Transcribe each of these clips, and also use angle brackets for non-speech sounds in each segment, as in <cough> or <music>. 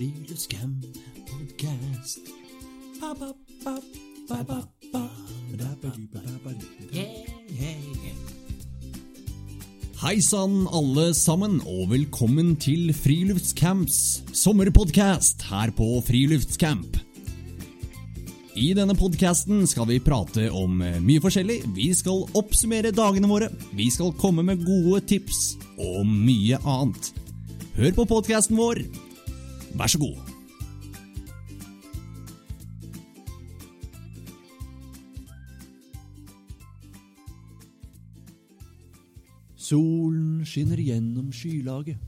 Friluftscamp podcast. Hei sann, alle sammen, og velkommen til Friluftscamps sommerpodcast her på Friluftscamp. I denne podkasten skal vi prate om eh, mye forskjellig. Vi skal oppsummere dagene våre, vi skal komme med gode tips og mye annet. Hør på podkasten vår. Vær så god. Solen skinner gjennom skylaget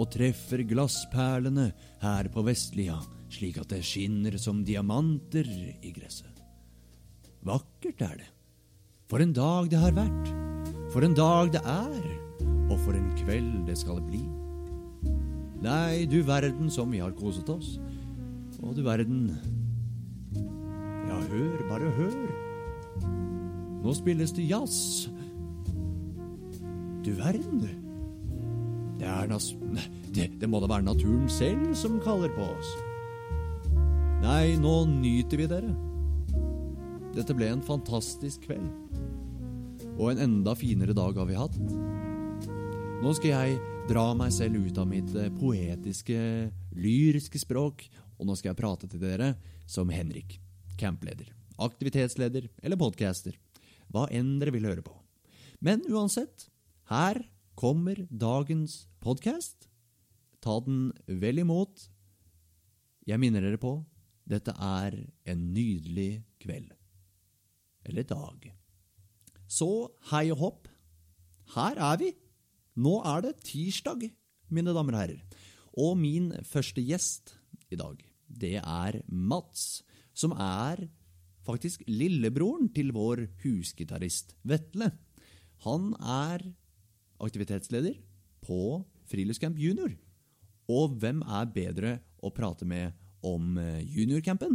og treffer glassperlene her på vestlia, slik at det skinner som diamanter i gresset. Vakkert er det. For en dag det har vært. For en dag det er. Og for en kveld det skal bli. Nei, du verden som vi har koset oss. Og du verden Ja, hør, bare hør. Nå spilles det jazz. Du verden. Det er nas... Det, det må da være naturen selv som kaller på oss. Nei, nå nyter vi dere. Dette ble en fantastisk kveld. Og en enda finere dag har vi hatt. Nå skal jeg dra meg selv ut av mitt eh, poetiske, lyriske språk, og nå skal jeg prate til dere som Henrik, campleder, aktivitetsleder eller podcaster, hva enn dere vil høre på. Men uansett, her kommer dagens podkast. Ta den vel imot. Jeg minner dere på dette er en nydelig kveld. Eller dag. Så hei og hopp. Her er vi. Nå er det tirsdag, mine damer og herrer. Og min første gjest i dag, det er Mats, som er faktisk lillebroren til vår husgitarist Vetle. Han er aktivitetsleder på Friluftscamp Junior. Og hvem er bedre å prate med om eh, juniorcampen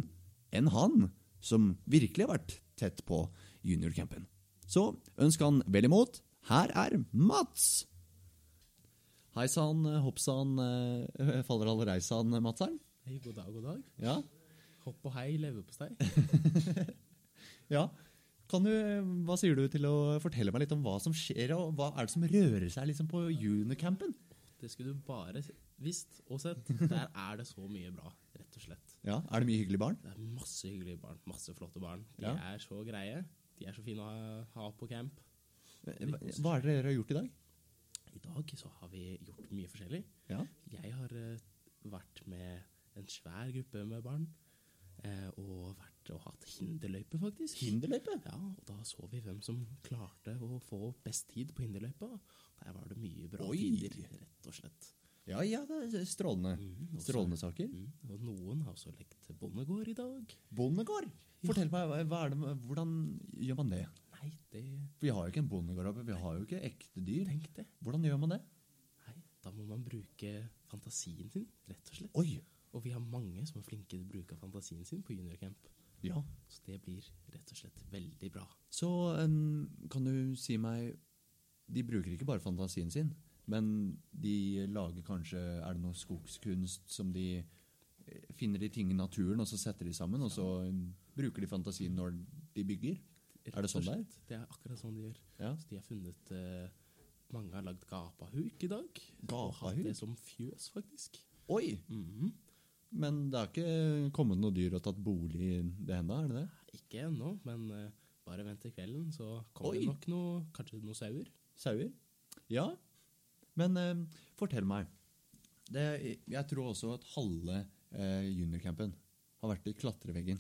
enn han, som virkelig har vært tett på juniorcampen? Så ønsk han vel imot. Her er Mats! Hei sann, hopp sann, eh, <laughs> faller alle reisan, Matseren. Hei, god dag, god dag. Ja. Hopp og hei, leverpostei. <laughs> ja. Kan du, hva sier du til å fortelle meg litt om hva som skjer, og hva er det som rører seg liksom på junicampen? Det skulle du bare visst og sett. <laughs> Der er det så mye bra, rett og slett. Ja, Er det mye hyggelige barn? Det er masse hyggelige barn, masse flotte barn. De Ja. er så greie. De er så fine å ha på camp. Hva er det dere har gjort i dag? I dag så har vi gjort mye forskjellig. Ja. Jeg har eh, vært med en svær gruppe med barn. eh, og vært og hatt hinderløype, faktisk. Hinderløype? Ja, og da så vi hvem som klarte å få best tid på hinderløypa. Der var det mye bra Oi. tider, rett og slett. Ja, ja, det er strålende. Mm, også- Strålende saker. Mm, og noen har også lekt bondegård i dag. Bondegård? Fortell meg, hva er det, hvordan gjør man det? Nei, det Vi har jo ikke en bondegarderobe. vi har jo ikke ekte dyr. Tenk det. Hvordan gjør man det? Nei, da må man bruke fantasien sin, rett og slett. Oi! Og vi har mange som er flinke til å bruke fantasien sin på juniorcamp. Ja. Så det blir rett og slett veldig bra. Så um, kan du si meg De bruker ikke bare fantasien sin, men de lager kanskje Er det noe skogskunst som de eh, finner de ting i naturen, og så setter de sammen, og så bruker de fantasien når de bygger? Rett Er det sånn det er? Det er akkurat sånn de gjør. Ja. Så de har funnet uh, Mange har lagd gapahuk i dag. Og hatt Gapahuk? det som fjøs, faktisk. Oi! Mhm. Men det har ikke kommet noe dyr og tatt bolig i det ennå, er det det? Ikke ennå, men uh, bare vent til kvelden, så kommer Oi. det nok noe, kanskje noen sauer. Sauer? Ja. Men uh, fortell meg. Det, jeg tror også at halve juniorcampen har vært i klatreveggen.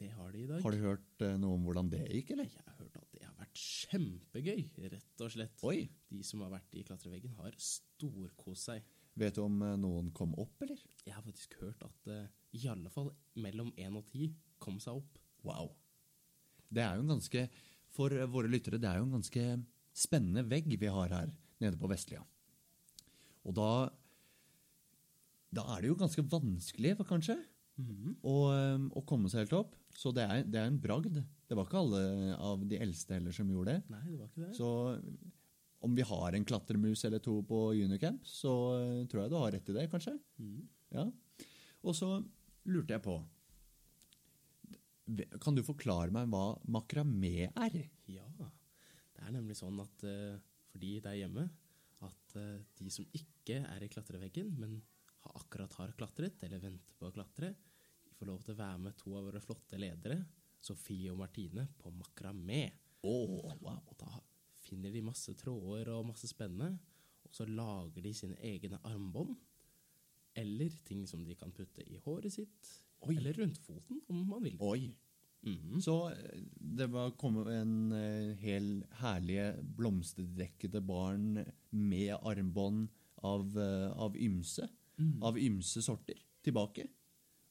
Det har de i dag. Har du hørt eh, noe om hvordan det gikk, eller? Jeg har hørt at det har vært kjempegøy, rett og slett. Oi! De som har vært i klatreveggen, har storkost seg. Vet du om eh, noen kom opp, eller? Jeg har faktisk hørt at uh, i alle fall mellom 1 og 10 kom seg opp. Wow. Det er jo en ganske For våre lyttere, det er jo en ganske spennende vegg vi har her nede på Vestlia. Og da Da er det jo ganske vanskelig, kanskje, å, Og, og, komme seg helt opp. Så det er, det er en bragd. Det var ikke alle av de eldste heller som gjorde det. Nei, det var ikke det. Så om vi har en klatremus eller to på juniorcamp, så eh, tror jeg du har rett i det, kanskje. Mhm. Ja. Og så lurte jeg på Kan du forklare meg hva makramé er? Ja, det er nemlig sånn at eh, for de der hjemme, at eh, de som ikke er i klatreveggen, men akkurat har klatret, eller venter på å klatre, de får lov til å være med to av våre flotte ledere, Sofie og Martine, på makramé. Oh, wow. Og da finner de masse tråder og masse spennende, og så lager de sine egne armbånd, eller ting som de kan putte i håret sitt, Oi. eller rundt foten, om man vil. Oi. Mhm. Så eh, det var kommet en eh, hel herlige blomsterdekkede barn med armbånd av, eh, av ymse. Av ymse sorter tilbake.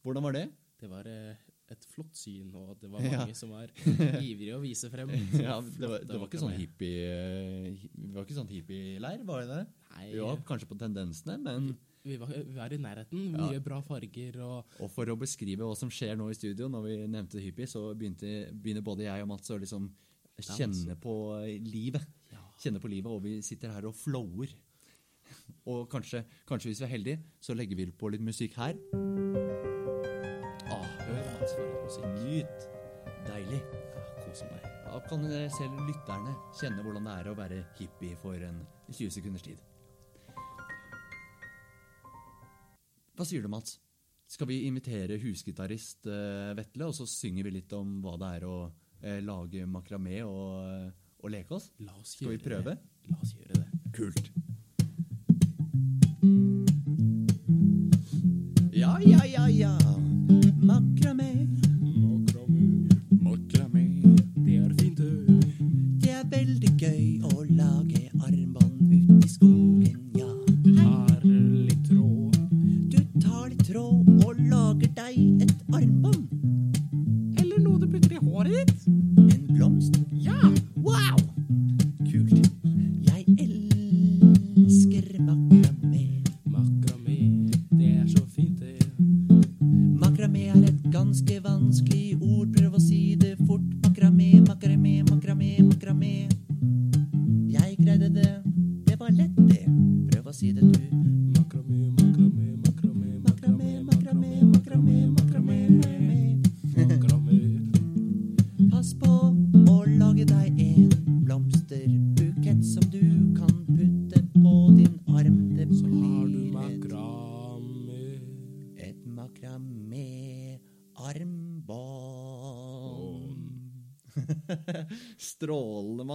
Hvordan var det? Det var eh, et flott syn, og det var <laughs> Ja. mange som var ivrige å vise frem. <laughs> Ja, det, var, det var ikke sånn hippie eh, Det var ikke sånn hippieleir, var det det? Nei, Vi var kanskje på tendensene, men vi var, vi var i nærheten. Ja. Mye bra farger og Og for å beskrive hva som skjer nå i studio, når vi nevnte hippie, så begynte, begynner både jeg og Mats å liksom kjenne på livet. Ja. Kjenne på livet, og vi sitter her og flower. Og kanskje, kanskje hvis vi er heldige, så legger vi på litt musikk her. Ah, hør, et musikk. Nyt. Deilig. ja, kose meg. Da kan selv lytterne kjenne hvordan det er å være hippie for en 20 sekunders tid. Hva sier du, Mats? Skal vi invitere husgitarist eh, Vetle, og så synger vi litt om hva det er å eh, lage makramé og, eh, og leke oss? La oss Skal vi prøve? det. La oss gjøre det. Kult. Mm-hmm.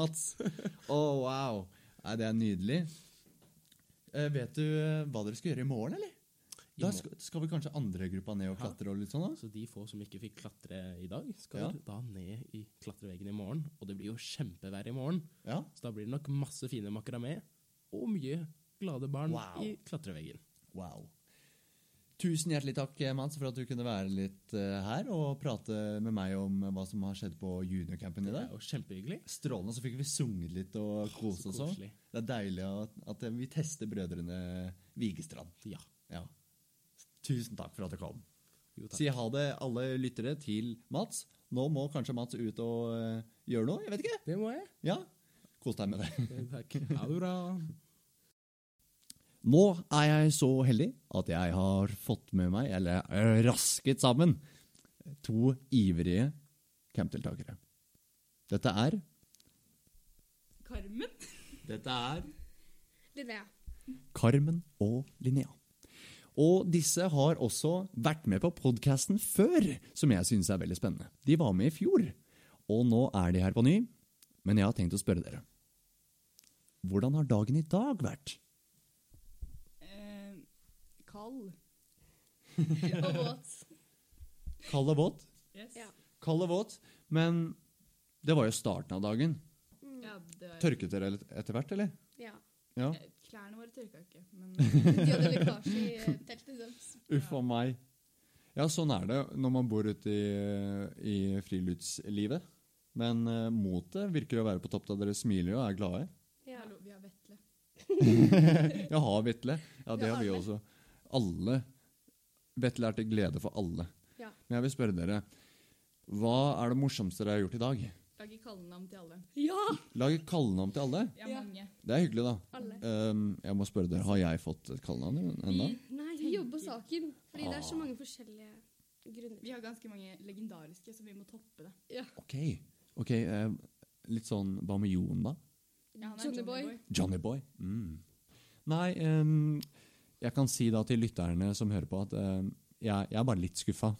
Mats. <laughs> Å, wow. Nei, det er nydelig. Eh, vet du eh, hva dere skal gjøre i morgen, eller? I Da morgen. skal, skal vi kanskje andre gruppa ned og Ja. klatre og litt sånn? da? Så de få som ikke fikk klatre i dag, skal Ja. da ned i klatreveggen i morgen. Og det blir jo kjempevær i morgen, Ja. så da blir det nok masse fine makramé og mye glade barn Wow. i klatreveggen. Wow. Tusen hjertelig takk, Mats, for at du kunne være litt eh, her og prate med meg om hva som har skjedd på juniorcampen i dag. Det er jo kjempehyggelig. Strålende, så fikk vi sunget litt og kose oss òg. Det er deilig at, at vi tester brødrene Vigestrand. Ja. Ja. Tusen takk for at du kom. Jo. Si ha det, alle lyttere, til Mats. Nå må kanskje Mats ut og eh, gjøre noe? Jeg vet ikke. Det må jeg. Ja, Kos deg med det. Takk. Ha det bra. <laughs> Nå er jeg så heldig at jeg har fått med meg, eller rasket sammen, to ivrige campdeltakere. Dette er Carmen? Dette er Linnea. Carmen og Linnea. Og disse har også vært med på podkasten før, som jeg synes er veldig spennende. De var med i fjor, og nå er de her på ny. Men jeg har tenkt å spørre dere. Hvordan har dagen i dag vært? Kald. <laughs> Og våt. Kald og våt? Yes. Ja. Kald og våt, men det var jo starten av dagen. ja, det var Tørket dere litt etter hvert, eller? Ja. Ja. Eh, Klærne våre tørka ikke, men <laughs> De hadde lekkasje i eh, teltet deres. Uff a meg. Ja, sånn er det når man bor ute i, i friluftslivet. Men uh, motet virker å være på topp da dere smiler og er glade. Ja. hallo, vi har Vetle. <laughs> Jaha, Vetle. Ja, det har vi også. Alle. Vetle er til glede for alle. Ja. Men jeg vil spørre dere, hva er det morsomste dere har gjort i dag? Lage kallenavn til alle. Ja! Lage kallenavn til alle? Ja, Ja. mange. Det er hyggelig, da. Alle. Um, jeg må spørre dere, Har jeg fått et kallenavn ennå? Nei. Vi jobber saken, fordi det er så Ah. mange forskjellige grunner. Vi har ganske mange legendariske, så vi må toppe det. Ja. Ok, ok, uh, litt sånn, hva med Jon da? Ja, han er Johnny Boy. Johnny Boy? Mm. Nei, ehm, jeg kan si da til lytterne som hører på at uh, jeg, jeg er bare litt skuffa.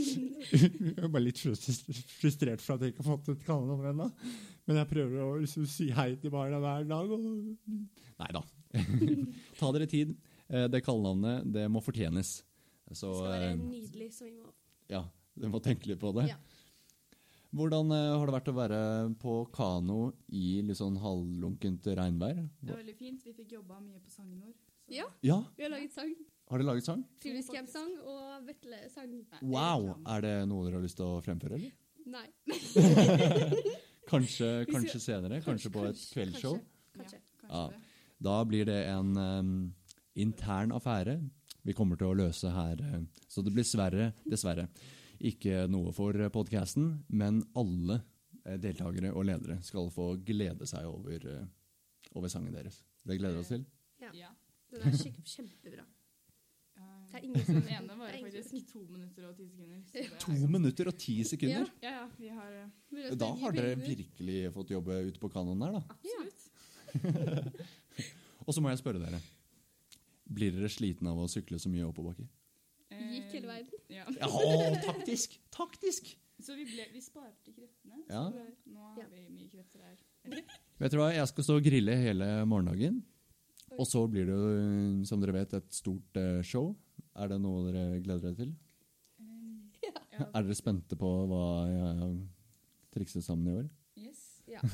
jeg er bare litt frustrert for at jeg ikke har fått et kallenavn ennå. Men jeg prøver å liksom, si hei til barna hver dag. Og... Nei da. <laughs> Ta dere tid. Eh, Det kallenavnet, det må fortjenes. Så Det skal være eh, nydelig, så vi må ja, du må tenke litt på det. Ja. Hvordan har det vært å være på kano i litt sånn halvlunkent regnvær? Det var veldig fint. Vi fikk jobba mye på sangen vår. Ja. Ja, Vi har laget sang. har dere laget sang? Frivillig campsang og Vetle-sang. Wow! Er det noe dere har lyst til å fremføre, eller? Nei. <laughs> <laughs> Kanskje, kanskje senere? Kanskje på et kanskje, kveldsshow? Kanskje. Ja, kanskje. Da blir det en um, intern affære vi kommer til å løse her. Så det blir sverre, dessverre ikke noe for podkasten, men alle eh, deltakere og ledere skal få glede seg over, eh, over sangen deres. Det gleder vi oss til. Ja. Den er skikkelig kjempebra. Det er ingen som Den ene var faktisk to minutter og ti sekunder. så er To minutter og ti sekunder! Ja, ja, vi har er Da har dere virkelig fått jobbe ute på kanoen der, da. absolutt. <laughs> Og så må jeg spørre dere. Blir dere sliten av å sykle så mye oppoverbakke? Gikk hele verden. Eh, Ja. Ja, taktisk! Taktisk! Så vi, ble, vi sparte kreftene. Ja. Så nå har vi mye krefter her. Vet dere hva, jeg skal stå og grille hele morgendagen. Og så blir det jo, som dere vet, et stort eh, show. Er det noe dere gleder dere til? Eh, Ja. Er dere spente på hva jeg har trikset sammen i år? Yes. Ja. <laughs>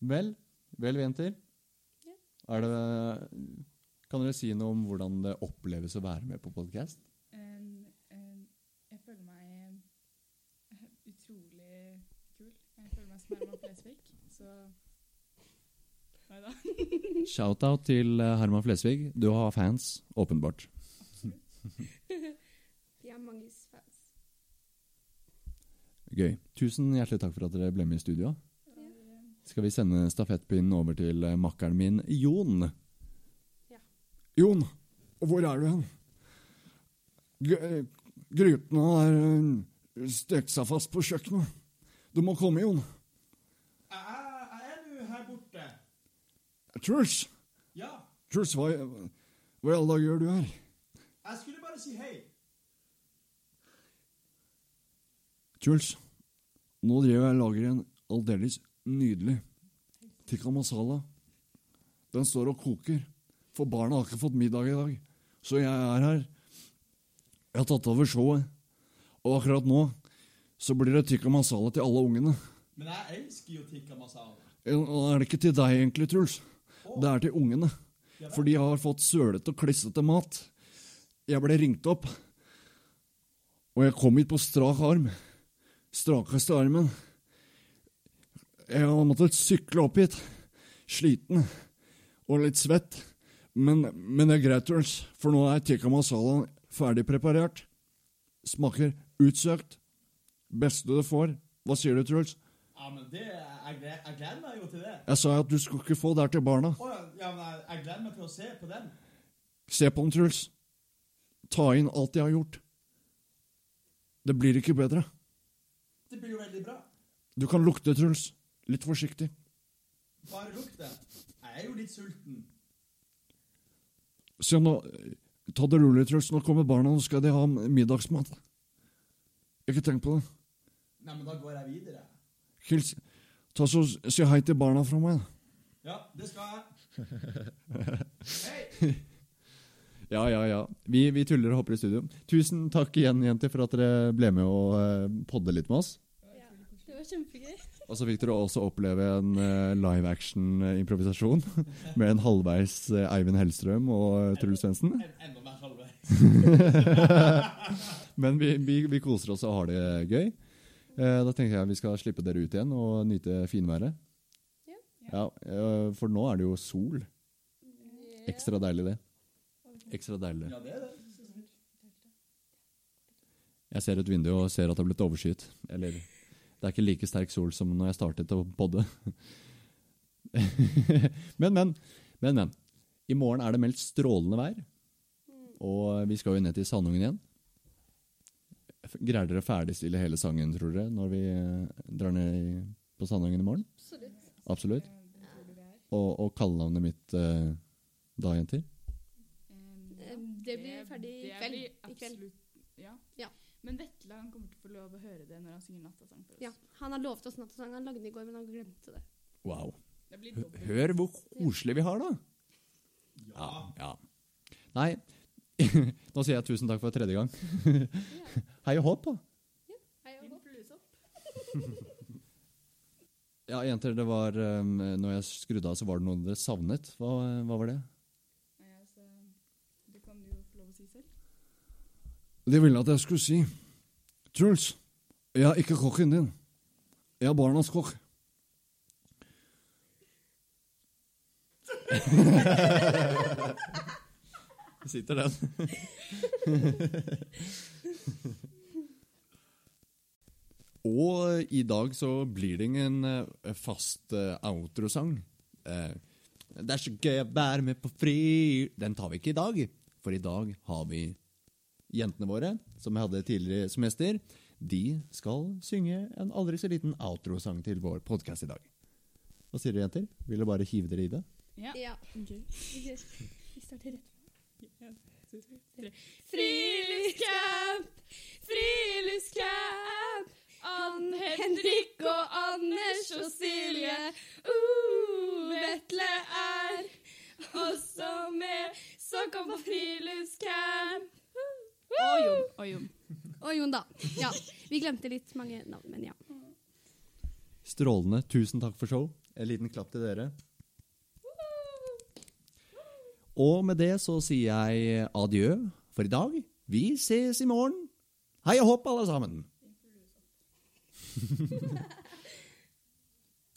Vel, vel jenter. Ja. Er det, kan dere si noe om hvordan det oppleves å være med på podkast? Um, um, jeg føler meg eh, utrolig kul. Jeg føler meg som Herman Flesvig, så Nei. <laughs> Shout-out til eh, Herman Flesvig. Du har fans, åpenbart. <laughs> Vi har manges fans. Gøy. Tusen hjertelig takk for at dere ble med i studio. Skal vi sende stafettpinnen over til eh, makkeren min Jon? Ja. Jon, hvor er du hen? Grytene har eh, stekt seg fast på kjøkkenet. Du må komme, Jon. Jeg, jeg er nå her borte. Truls, Ja, Truls, hva, hva i alle dager gjør du her? jeg skulle bare si hei. Truls, nå driver jeg og lager en aldeles nydelig tikka masala. Den står og koker, for barna har ikke fått middag i dag. Så jeg er her. Jeg har tatt over showet, og akkurat nå så blir det tikka masala til alle ungene. Men jeg elsker jo tikka masala. Er det ikke til deg egentlig, Truls? Det er til ungene. For de har fått sølete og klissete mat. Jeg ble ringt opp, og jeg kom hit på strak arm. Strakeste armen. Jeg har måttet sykle opp hit. Sliten og litt svett. Men, men det er greit, Truls, for nå er tikka masala ferdig preparert. Smaker utsøkt. Beste du får. Hva sier du, Truls? Ja, men det, jeg, jeg gleder meg jo til det. Jeg sa at du skulle ikke få det her til barna. Ja, ja, men jeg, jeg gleder meg til å se på den. Se på den, Truls. Ta inn alt jeg har gjort. Det blir ikke bedre. Det blir jo veldig bra. Du kan lukte, Truls. Litt forsiktig. Bare lukte. Jeg er jo litt sulten. Se nå, Ta det rolig, Truls. Nå kommer barna, nå skal de ha middagsmat. Ikke tenk på det. Nei, men da går jeg videre. Hils. Ta så Si hei til barna fra meg. Ja, det skal jeg. Hei! <laughs> Ja, ja, ja. Vi, vi tuller og hopper i studio. Tusen takk igjen, jenter, for at dere ble med og eh, podde litt med oss. Ja, det var kjempegøy. Og så fikk dere også oppleve en eh, live action-improvisasjon <laughs> med en halvveis eh, Eivind Hellstrøm og eh, Truls Svendsen. En, enda mer halvveis. <laughs> Men vi, vi, vi koser oss og har det gøy. Eh, da tenker jeg vi skal slippe dere ut igjen og nyte finværet. Ja. Ja, eh, for nå er det jo sol. Ekstra deilig, det. Ekstra deilig. Ja, det er det. Jeg ser ut vinduet og ser at det har blitt overskyet. Eller det er ikke like sterk sol som når jeg startet å podde. <laughs> men, men. Men, men. I morgen er det meldt strålende vær, og vi skal jo ned til Sandungen igjen. Greier dere å ferdigstille hele sangen, tror dere, når vi eh, drar ned på Sandhangen i morgen? Absolutt. Absolutt. Og, og kallenavnet mitt eh, da, jenter? Det blir ferdig i det kveld. blir I kveld. Ja. Ja. Men Vetle han kommer til å få lov å høre det når han synger nattasang for oss. Ja, han har lovet oss nattasang. Han lagde den i går, men han glemte det. Wow. Det blir Hør hvor koselig vi har, da! Ja. ja. Nei, <laughs> nå sier jeg tusen takk for tredje gang. <laughs> Hei og håp, da. Hei, og håp. <laughs> Ja, jenter, det var um, Når jeg skrudde av, så var det noe dere savnet. Hva, hva var det? Nei, altså, det kan du jo få lov å si selv. De ville at jeg skulle si Truls, jeg er ikke kokken din. Jeg er barnas kokk. Sitter den. <laughs> Og i dag så blir det ingen eh, fast eh, outrosang. Eh, det er så gøy å være med på fri Den tar vi ikke i dag, for i dag har vi jentene våre, som jeg hadde tidligere som gjester. De skal synge en aldri så liten outrosang til vår podkast i dag. Hva sier dere, jenter? Vil dere bare hive dere i det? Ja. Ja. Okay. Vi vi starter rett. Friluftscamp, friluftscamp. Ann Henrik og Anders og Silje. Uh, Vetle er også med, så kom på friluftscamp. Og Jon. Og Jon. Og Jon, da. Ja, vi glemte litt mange navn, men ja. Strålende. Tusen takk for show. En liten klapp til dere. Og med det så sier jeg adjø for i dag. Vi ses i morgen. Hei og hopp, alle sammen! <laughs>